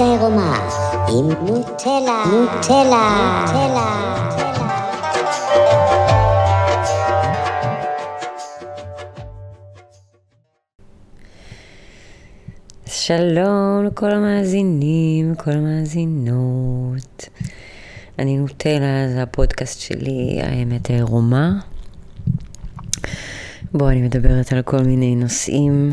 העירומה עם נוטלה, נוטלה, נוטלה. שלום לכל המאזינים, כל המאזינות. אני נוטלה, זה הפודקאסט שלי, האמת העירומה. בו אני מדברת על כל מיני נושאים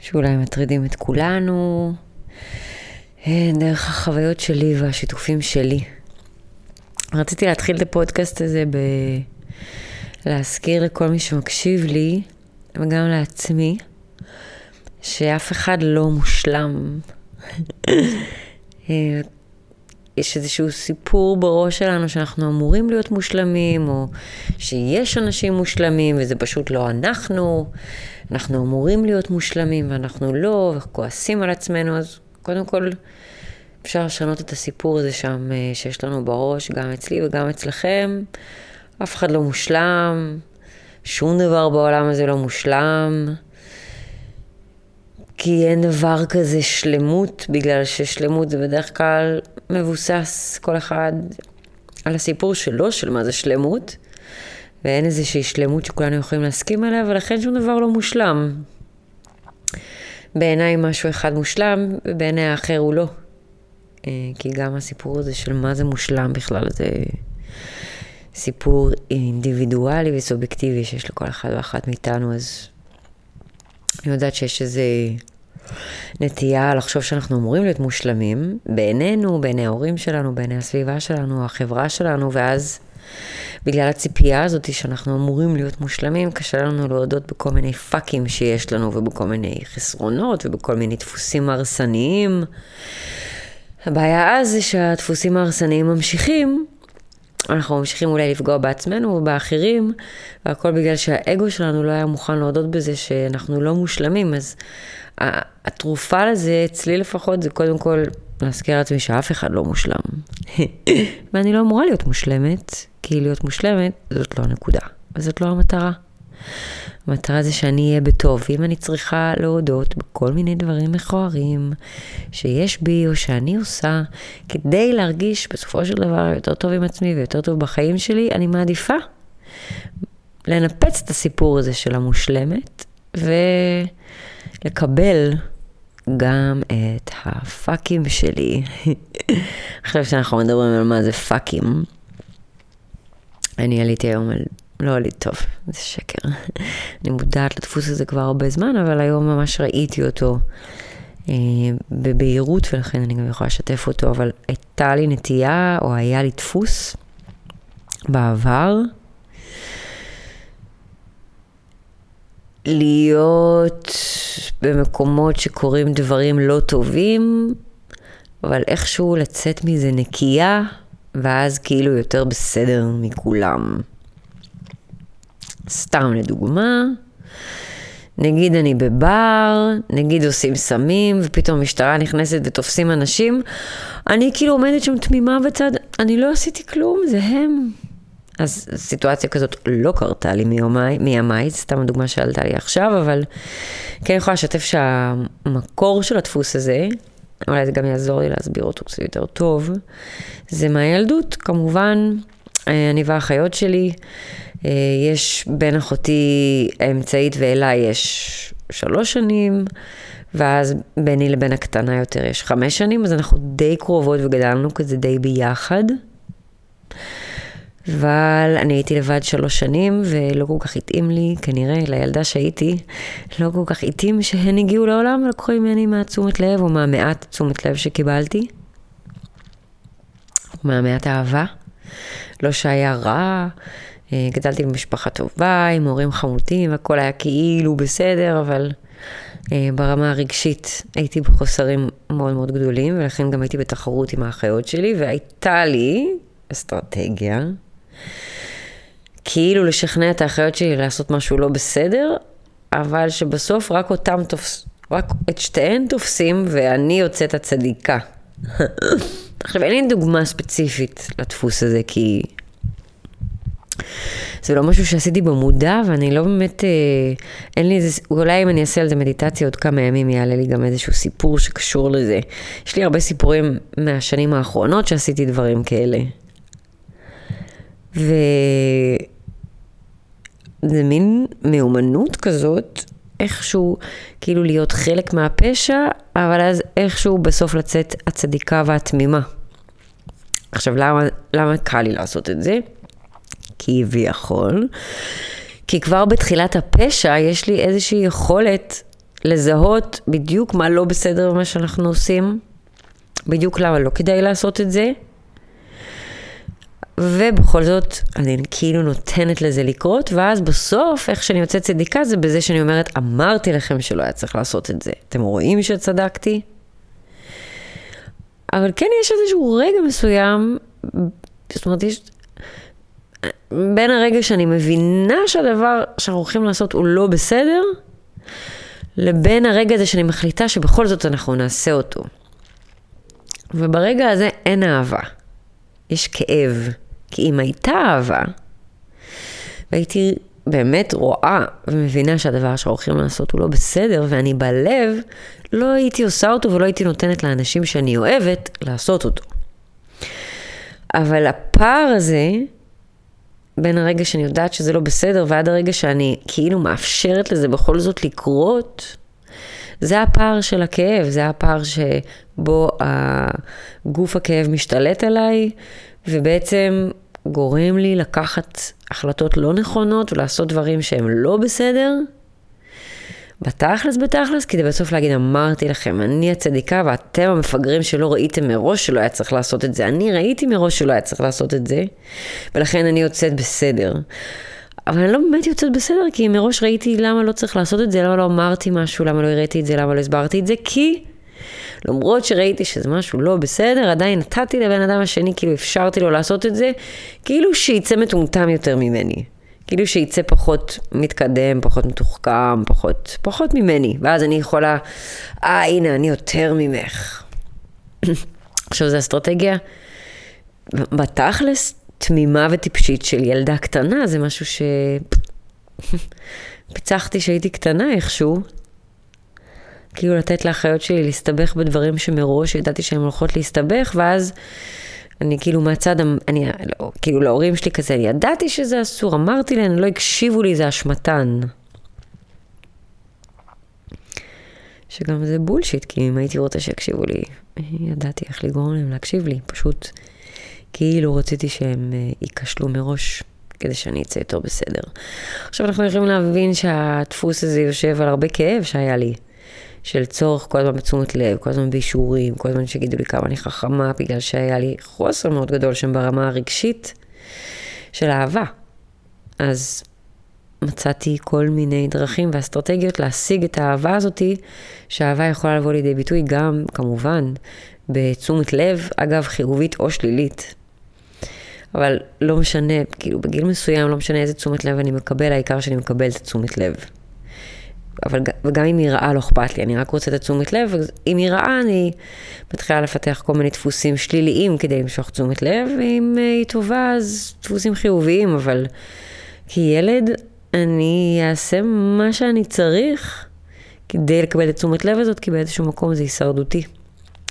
שאולי מטרידים את כולנו, אה, דרך החוויות שלי והשיתופים שלי. רציתי להתחיל את הפודקאסט הזה ב... להזכיר לכל מי שמקשיב לי, וגם לעצמי, שאף אחד לא מושלם. יש איזשהו סיפור בראש שלנו שאנחנו אמורים להיות מושלמים, או שיש אנשים מושלמים וזה פשוט לא אנחנו. אנחנו אמורים להיות מושלמים ואנחנו לא, וכועסים על עצמנו, אז קודם כל אפשר לשנות את הסיפור הזה שם אה, שיש לנו בראש, גם אצלי וגם אצלכם. אף אחד לא מושלם, שום דבר בעולם הזה לא מושלם. כי אין דבר כזה שלמות, בגלל ששלמות זה בדרך כלל מבוסס כל אחד על הסיפור שלו, של מה זה שלמות, ואין איזושהי שלמות שכולנו יכולים להסכים עליה, ולכן שום דבר לא מושלם. בעיניי משהו אחד מושלם, ובעיני האחר הוא לא. אה, כי גם הסיפור הזה של מה זה מושלם בכלל, זה סיפור אינדיבידואלי וסובייקטיבי שיש לכל אחד ואחת מאיתנו, אז אני יודעת שיש איזה נטייה לחשוב שאנחנו אמורים להיות מושלמים, בעינינו, בעיני ההורים שלנו, בעיני הסביבה שלנו, החברה שלנו, ואז בגלל הציפייה הזאת שאנחנו אמורים להיות מושלמים, קשה לנו להודות בכל מיני פאקים שיש לנו, ובכל מיני חסרונות, ובכל מיני דפוסים הרסניים. הבעיה אז זה שהדפוסים ההרסניים ממשיכים, אנחנו ממשיכים אולי לפגוע בעצמנו ובאחרים, והכל בגלל שהאגו שלנו לא היה מוכן להודות בזה שאנחנו לא מושלמים, אז התרופה לזה, אצלי לפחות, זה קודם כל להזכיר לעצמי שאף אחד לא מושלם. ואני לא אמורה להיות מושלמת, כי להיות מושלמת זאת לא הנקודה, וזאת לא המטרה. המטרה זה שאני אהיה בטוב, ואם אני צריכה להודות בכל מיני דברים מכוערים שיש בי או שאני עושה, כדי להרגיש בסופו של דבר יותר טוב עם עצמי ויותר טוב בחיים שלי, אני מעדיפה לנפץ את הסיפור הזה של המושלמת, ולקבל גם את הפאקים שלי. עכשיו שאנחנו מדברים על מה זה פאקים, אני עליתי היום על לא עלי טוב, זה שקר. אני מודעת לדפוס הזה כבר הרבה זמן, אבל היום ממש ראיתי אותו אה, בבהירות, ולכן אני גם יכולה לשתף אותו, אבל הייתה לי נטייה, או היה לי דפוס בעבר, להיות במקומות שקורים דברים לא טובים, אבל איכשהו לצאת מזה נקייה, ואז כאילו יותר בסדר מכולם. סתם לדוגמה, נגיד אני בבר, נגיד עושים סמים, ופתאום המשטרה נכנסת ותופסים אנשים, אני כאילו עומדת שם תמימה בצד, אני לא עשיתי כלום, זה הם. אז סיטואציה כזאת לא קרתה לי מיומי, מימיי, סתם הדוגמה שעלתה לי עכשיו, אבל כן יכולה לשתף שהמקור של הדפוס הזה, אולי זה גם יעזור לי להסביר אותו קצת יותר טוב, זה מהילדות, כמובן, אני והאחיות שלי. אה, יש בין אחותי האמצעית ואלה יש שלוש שנים, ואז ביני לבין הקטנה יותר יש חמש שנים, אז אנחנו די קרובות וגדלנו כזה די ביחד. אבל אני הייתי לבד שלוש שנים, ולא כל כך התאים לי, כנראה, לילדה שהייתי, לא כל כך התאים שהן הגיעו לעולם ולקחו ממני מהתשומת לב, או מהמעט תשומת לב שקיבלתי, או מהמעט אהבה. לא שהיה רע, אה, גדלתי במשפחה טובה, עם הורים חמודים, הכל היה כאילו בסדר, אבל אה, ברמה הרגשית הייתי בחוסרים מאוד מאוד גדולים, ולכן גם הייתי בתחרות עם האחיות שלי, והייתה לי אסטרטגיה, כאילו לשכנע את האחיות שלי לעשות משהו לא בסדר, אבל שבסוף רק אותם תופס, רק את שתיהן תופסים, ואני יוצאת הצדיקה. עכשיו, אין לי דוגמה ספציפית לדפוס הזה, כי זה לא משהו שעשיתי במודע, ואני לא באמת, אה, אין לי איזה, אולי אם אני אעשה על זה מדיטציה עוד כמה ימים, יעלה לי גם איזשהו סיפור שקשור לזה. יש לי הרבה סיפורים מהשנים האחרונות שעשיתי דברים כאלה. ו... זה מין מיומנות כזאת, איכשהו כאילו להיות חלק מהפשע, אבל אז איכשהו בסוף לצאת הצדיקה והתמימה. עכשיו, למה, למה קל לי לעשות את זה? כביכול. כי כבר בתחילת הפשע יש לי איזושהי יכולת לזהות בדיוק מה לא בסדר במה שאנחנו עושים, בדיוק למה לא כדאי לעשות את זה, ובכל זאת, אני כאילו נותנת לזה לקרות, ואז בסוף, איך שאני יוצאת צדיקה זה בזה שאני אומרת, אמרתי לכם שלא היה צריך לעשות את זה. אתם רואים שצדקתי? אבל כן יש איזשהו רגע מסוים, זאת אומרת, יש... בין הרגע שאני מבינה שהדבר שאנחנו הולכים לעשות הוא לא בסדר, לבין הרגע הזה שאני מחליטה שבכל זאת אנחנו נעשה אותו. וברגע הזה אין אהבה, יש כאב. כי אם הייתה אהבה, והייתי באמת רואה ומבינה שהדבר שהולכים לעשות הוא לא בסדר, ואני בלב, לא הייתי עושה אותו ולא הייתי נותנת לאנשים שאני אוהבת לעשות אותו. אבל הפער הזה, בין הרגע שאני יודעת שזה לא בסדר ועד הרגע שאני כאילו מאפשרת לזה בכל זאת לקרות, זה הפער של הכאב, זה הפער שבו הגוף הכאב משתלט עליי, ובעצם גורם לי לקחת החלטות לא נכונות ולעשות דברים שהם לא בסדר, בתכלס בתכלס, כדי בסוף להגיד, אמרתי לכם, אני הצדיקה ואתם המפגרים שלא ראיתם מראש שלא היה צריך לעשות את זה. אני ראיתי מראש שלא היה צריך לעשות את זה, ולכן אני יוצאת בסדר. אבל אני לא באמת יוצאת בסדר, כי מראש ראיתי למה לא צריך לעשות את זה, למה לא אמרתי משהו, למה לא הראיתי את זה, למה לא הסברתי את זה, כי למרות שראיתי שזה משהו לא בסדר, עדיין נתתי לבן אדם השני, כאילו אפשרתי לו לעשות את זה, כאילו שיצא מטומטם יותר ממני. כאילו שיצא פחות מתקדם, פחות מתוחכם, פחות, פחות ממני. ואז אני יכולה, אה, הנה, אני יותר ממך. עכשיו, זו אסטרטגיה, בתכלס, תמימה וטיפשית של ילדה קטנה, זה משהו ש... פיצחתי שהייתי קטנה איכשהו, כאילו לתת לאחיות שלי להסתבך בדברים שמראש ידעתי שהן הולכות להסתבך, ואז אני כאילו מהצד, אני, לא, כאילו להורים שלי כזה, ידעתי שזה אסור, אמרתי להם, לא הקשיבו לי, זה אשמתן. שגם זה בולשיט, כי אם הייתי רוצה שיקשיבו לי, ידעתי איך לגרום להם להקשיב לי, פשוט כאילו רציתי שהם אה, ייכשלו מראש. כדי שאני אצא יותר בסדר. עכשיו אנחנו יכולים להבין שהדפוס הזה יושב על הרבה כאב שהיה לי. של צורך כל הזמן בתשומת לב, כל הזמן באישורים, כל הזמן שיגידו לי כמה אני חכמה, בגלל שהיה לי חוסר מאוד גדול שם ברמה הרגשית של אהבה. אז מצאתי כל מיני דרכים ואסטרטגיות להשיג את האהבה הזאתי, שהאהבה יכולה לבוא לידי ביטוי גם, כמובן, בתשומת לב, אגב, חיובית או שלילית. אבל לא משנה, כאילו בגיל מסוים לא משנה איזה תשומת לב אני מקבל, העיקר שאני מקבל את התשומת לב. אבל וגם אם היא רעה לא אכפת לי, אני רק רוצה את התשומת לב, אם היא רעה אני מתחילה לפתח כל מיני דפוסים שליליים כדי למשוך תשומת לב, ואם אה, היא טובה אז דפוסים חיוביים, אבל כילד אני אעשה מה שאני צריך כדי לקבל את תשומת לב הזאת, כי באיזשהו מקום זה הישרדותי.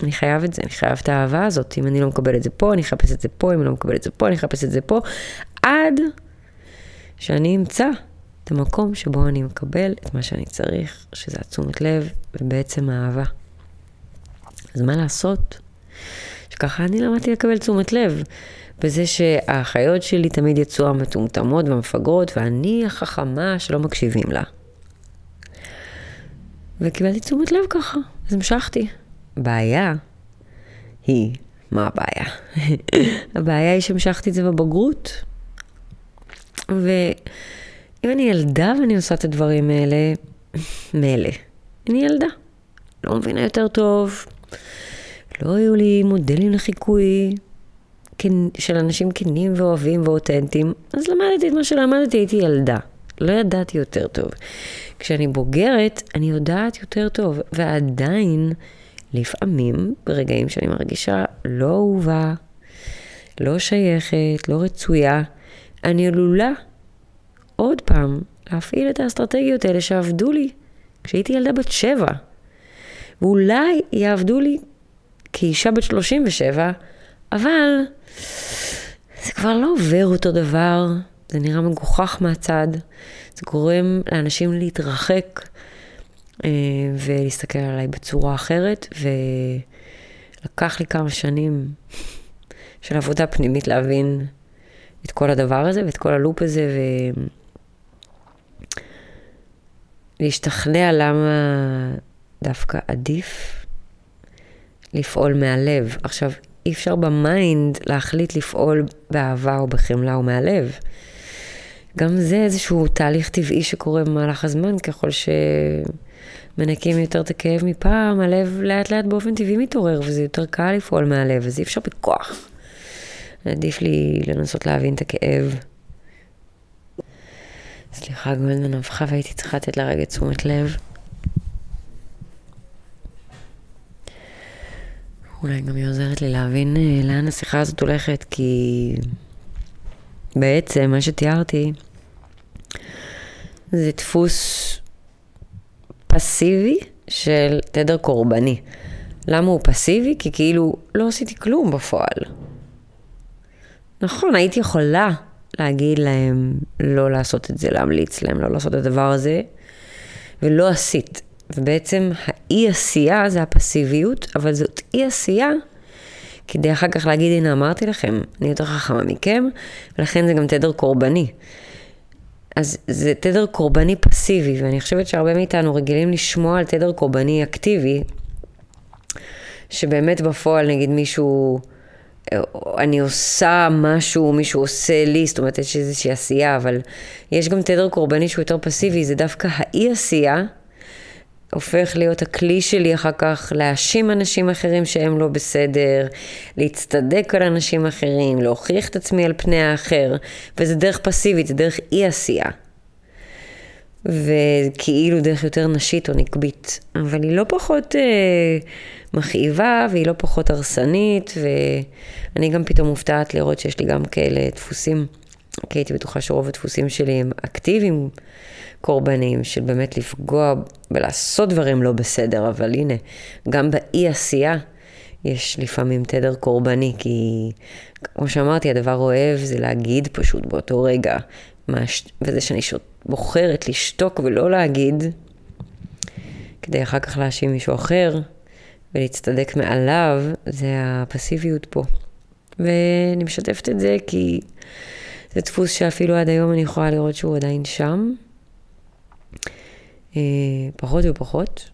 אני חייב את זה, אני חייב את האהבה הזאת. אם אני לא מקבל את זה פה, אני אחפש את זה פה, אם אני לא מקבל את זה פה, אני אחפש את זה פה, עד שאני אמצא את המקום שבו אני מקבל את מה שאני צריך, שזה התשומת לב ובעצם האהבה. אז מה לעשות? שככה אני למדתי לקבל תשומת לב. בזה שהאחיות שלי תמיד יצאו המטומטמות והמפגרות, ואני החכמה שלא מקשיבים לה. וקיבלתי תשומת לב ככה, אז המשכתי. בעיה היא, מה הבעיה? הבעיה היא שהמשכתי את זה בבגרות. ו... אם אני ילדה ואני עושה את הדברים האלה, מילא. אני ילדה. לא מבינה יותר טוב. לא היו לי מודלים לחיקוי של אנשים כנים ואוהבים ואותנטיים, אז למדתי את מה שלמדתי, הייתי ילדה. לא ידעתי יותר טוב. כשאני בוגרת, אני יודעת יותר טוב, ועדיין, לפעמים, ברגעים שאני מרגישה לא אהובה, לא שייכת, לא רצויה, אני עלולה עוד פעם להפעיל את האסטרטגיות האלה שעבדו לי כשהייתי ילדה בת שבע. ואולי יעבדו לי כאישה בת 37, אבל זה כבר לא עובר אותו דבר, זה נראה מגוחך מהצד, זה גורם לאנשים להתרחק ולהסתכל עליי בצורה אחרת, ולקח לי כמה שנים של עבודה פנימית להבין את כל הדבר הזה ואת כל הלופ הזה, ולהשתכנע למה דווקא עדיף לפעול מהלב. עכשיו, אי אפשר ב mind להחליט לפעול באהבה או בחמלה או מהלב. גם זה איזשהו תהליך טבעי שקורה במהלך הזמן, ככל שמנקים יותר את הכאב מפעם, הלב לאט לאט באופן טבעי מתעורר, וזה יותר קל לפעול מהלב, אז אי אפשר בכוח. עדיף לי לנסות להבין את הכאב. סליחה, גולדמן נבחה והייתי צריכה לתת לה רגע תשומת לב. אולי גם היא עוזרת לי להבין אה, לאן השיחה הזאת הולכת, כי בעצם מה שתיארתי זה דפוס פסיבי של תדר קורבני. למה הוא פסיבי? כי כאילו לא עשיתי כלום בפועל. נכון, הייתי יכולה להגיד להם לא לעשות את זה, להמליץ להם לא לעשות את הדבר הזה, ולא עשית. ובעצם האי עשייה זה הפסיביות, אבל זאת אי עשייה כדי אחר כך להגיד, הנה אמרתי לכם, אני יותר חכמה מכם, ולכן זה גם תדר קורבני. אז זה תדר קורבני פסיבי, ואני חושבת שהרבה מאיתנו רגילים לשמוע על תדר קורבני אקטיבי, שבאמת בפועל נגיד מישהו, אני עושה משהו, מישהו עושה לי, זאת אומרת יש איזושהי עשייה, אבל יש גם תדר קורבני שהוא יותר פסיבי, זה דווקא האי עשייה. הופך להיות הכלי שלי אחר כך להאשים אנשים אחרים שהם לא בסדר, להצטדק על אנשים אחרים, להוכיח את עצמי על פני האחר, וזה דרך פסיבית, זה דרך אי עשייה. וכאילו דרך יותר נשית או נקבית, אבל היא לא פחות אה, מכאיבה והיא לא פחות הרסנית, ואני גם פתאום מופתעת לראות שיש לי גם כאלה דפוסים, כי הייתי בטוחה שרוב הדפוסים שלי הם אקטיביים. קורבניים של באמת לפגוע ולעשות דברים לא בסדר, אבל הנה, גם באי עשייה יש לפעמים תדר קורבני, כי כמו שאמרתי, הדבר אוהב זה להגיד פשוט באותו רגע, מש... וזה שאני שוט... בוחרת לשתוק ולא להגיד, כדי אחר כך להאשים מישהו אחר ולהצטדק מעליו, זה הפסיביות פה. ואני משתפת את זה כי זה דפוס שאפילו עד היום אני יכולה לראות שהוא עדיין שם. אה, פחות ופחות,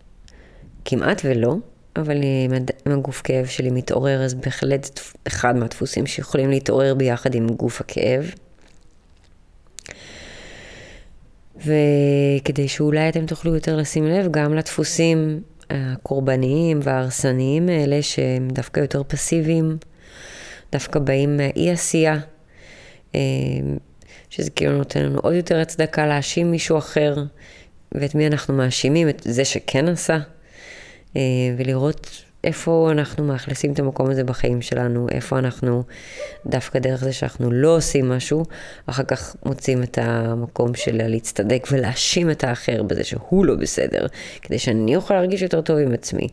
כמעט ולא, אבל אם אה, הגוף כאב שלי מתעורר, אז בהחלט אחד מהדפוסים שיכולים להתעורר ביחד עם גוף הכאב. וכדי שאולי אתם תוכלו יותר לשים לב גם לדפוסים הקורבניים וההרסניים האלה, שהם דווקא יותר פסיביים, דווקא באים מאי עשייה, אה, שזה כאילו נותן לנו עוד יותר הצדקה להאשים מישהו אחר, ואת מי אנחנו מאשימים, את זה שכן עשה, אה, ולראות איפה אנחנו מאכלסים את המקום הזה בחיים שלנו, איפה אנחנו, דווקא דרך זה שאנחנו לא עושים משהו, אחר כך מוצאים את המקום של להצטדק ולהאשים את האחר בזה שהוא לא בסדר, כדי שאני אוכל להרגיש יותר טוב עם עצמי.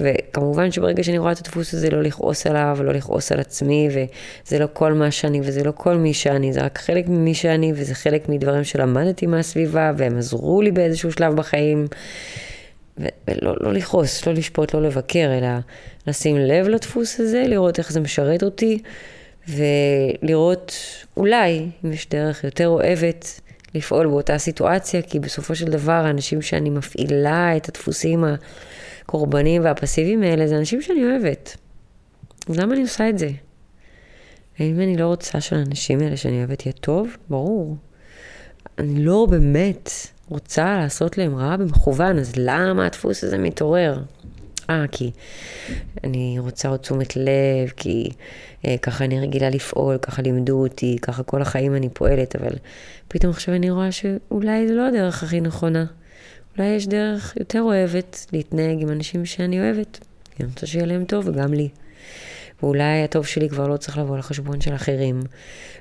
וכמובן שברגע שאני רואה את הדפוס הזה, לא לכעוס עליו, לא לכעוס על עצמי, וזה לא כל מה שאני וזה לא כל מי שאני, זה רק חלק ממי שאני, וזה חלק מדברים שלמדתי מהסביבה, והם עזרו לי באיזשהו שלב בחיים. ולא לא לכעוס, לא לשפוט, לא לבקר, אלא לשים לב לדפוס הזה, לראות איך זה משרת אותי, ולראות אולי אם יש דרך יותר אוהבת לפעול באותה סיטואציה, כי בסופו של דבר האנשים שאני מפעילה את הדפוסים הקורבניים והפסיביים האלה, זה אנשים שאני אוהבת. אז למה אני עושה את זה? האם אני לא רוצה שלאנשים האלה שאני אוהבת יהיה טוב? ברור. אני לא באמת רוצה לעשות להם רע במכוון, אז למה הדפוס הזה מתעורר? אה, כי אני רוצה עוד תשומת לב, כי אה, ככה אני רגילה לפעול, ככה לימדו אותי, ככה כל החיים אני פועלת, אבל פתאום עכשיו אני רואה שאולי זו לא הדרך הכי נכונה. אולי יש דרך יותר אוהבת להתנהג עם אנשים שאני אוהבת, אני רוצה שיהיה להם טוב וגם לי. ואולי הטוב שלי כבר לא צריך לבוא לחשבון של אחרים,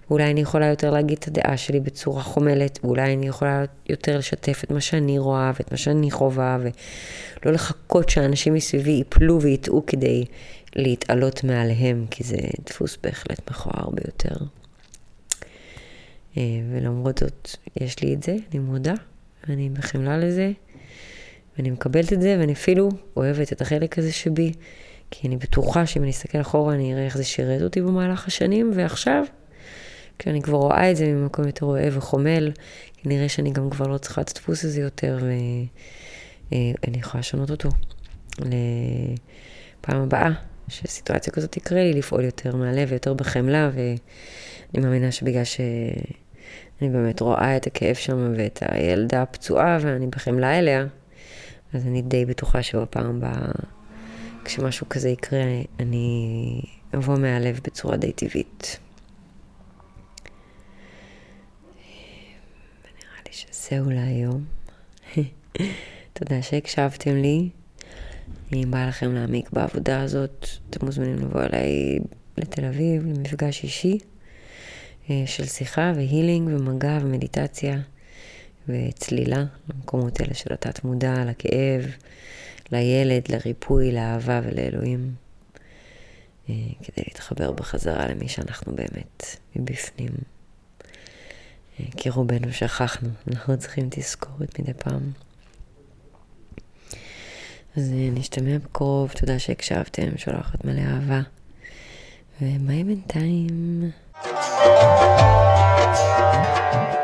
ואולי אני יכולה יותר להגיד את הדעה שלי בצורה חומלת, ואולי אני יכולה יותר לשתף את מה שאני רואה ואת מה שאני חווה, ולא לחכות שאנשים מסביבי ייפלו ויטעו כדי להתעלות מעליהם, כי זה דפוס בהחלט מכוער ביותר. אה, ולמרות זאת, יש לי את זה, אני מודה, אני בחמלה לזה, ואני מקבלת את זה, ואני אפילו אוהבת את החלק הזה שבי, כי אני בטוחה שאם אני אסתכל אחורה, אני אראה איך זה שירת אותי במהלך השנים, ועכשיו, כשאני כבר רואה את זה ממקום יותר אוהב וחומל, כנראה שאני גם כבר לא צריכה את הדפוס הזה יותר, ואני אה, יכולה לשנות אותו לפעם הבאה. שסיטואציה כזאת תקרה לי, לפעול יותר מהלב ויותר בחמלה, ואני מאמינה שבגלל שאני באמת רואה את הכאב שם ואת הילדה הפצועה ואני בחמלה אליה, אז אני די בטוחה שבפעם הבאה, כשמשהו כזה יקרה, אני אבוא מהלב בצורה די טבעית. ונראה לי שזהו להיום. תודה שהקשבתם לי. אם בא לכם להעמיק בעבודה הזאת, אתם מוזמנים לבוא אליי לתל אביב למפגש אישי אה, של שיחה והילינג ומגע ומדיטציה וצלילה למקומות האלה של התת מודע, לכאב, לילד, לריפוי, לאהבה ולאלוהים, אה, כדי להתחבר בחזרה למי שאנחנו באמת מבפנים. אה, כי רובנו שכחנו, אנחנו צריכים תזכורת מדי פעם. אז אה, נשתמע בקרוב, תודה שהקשבתם, שולחת מלא אהבה. וביי בינתיים. thank you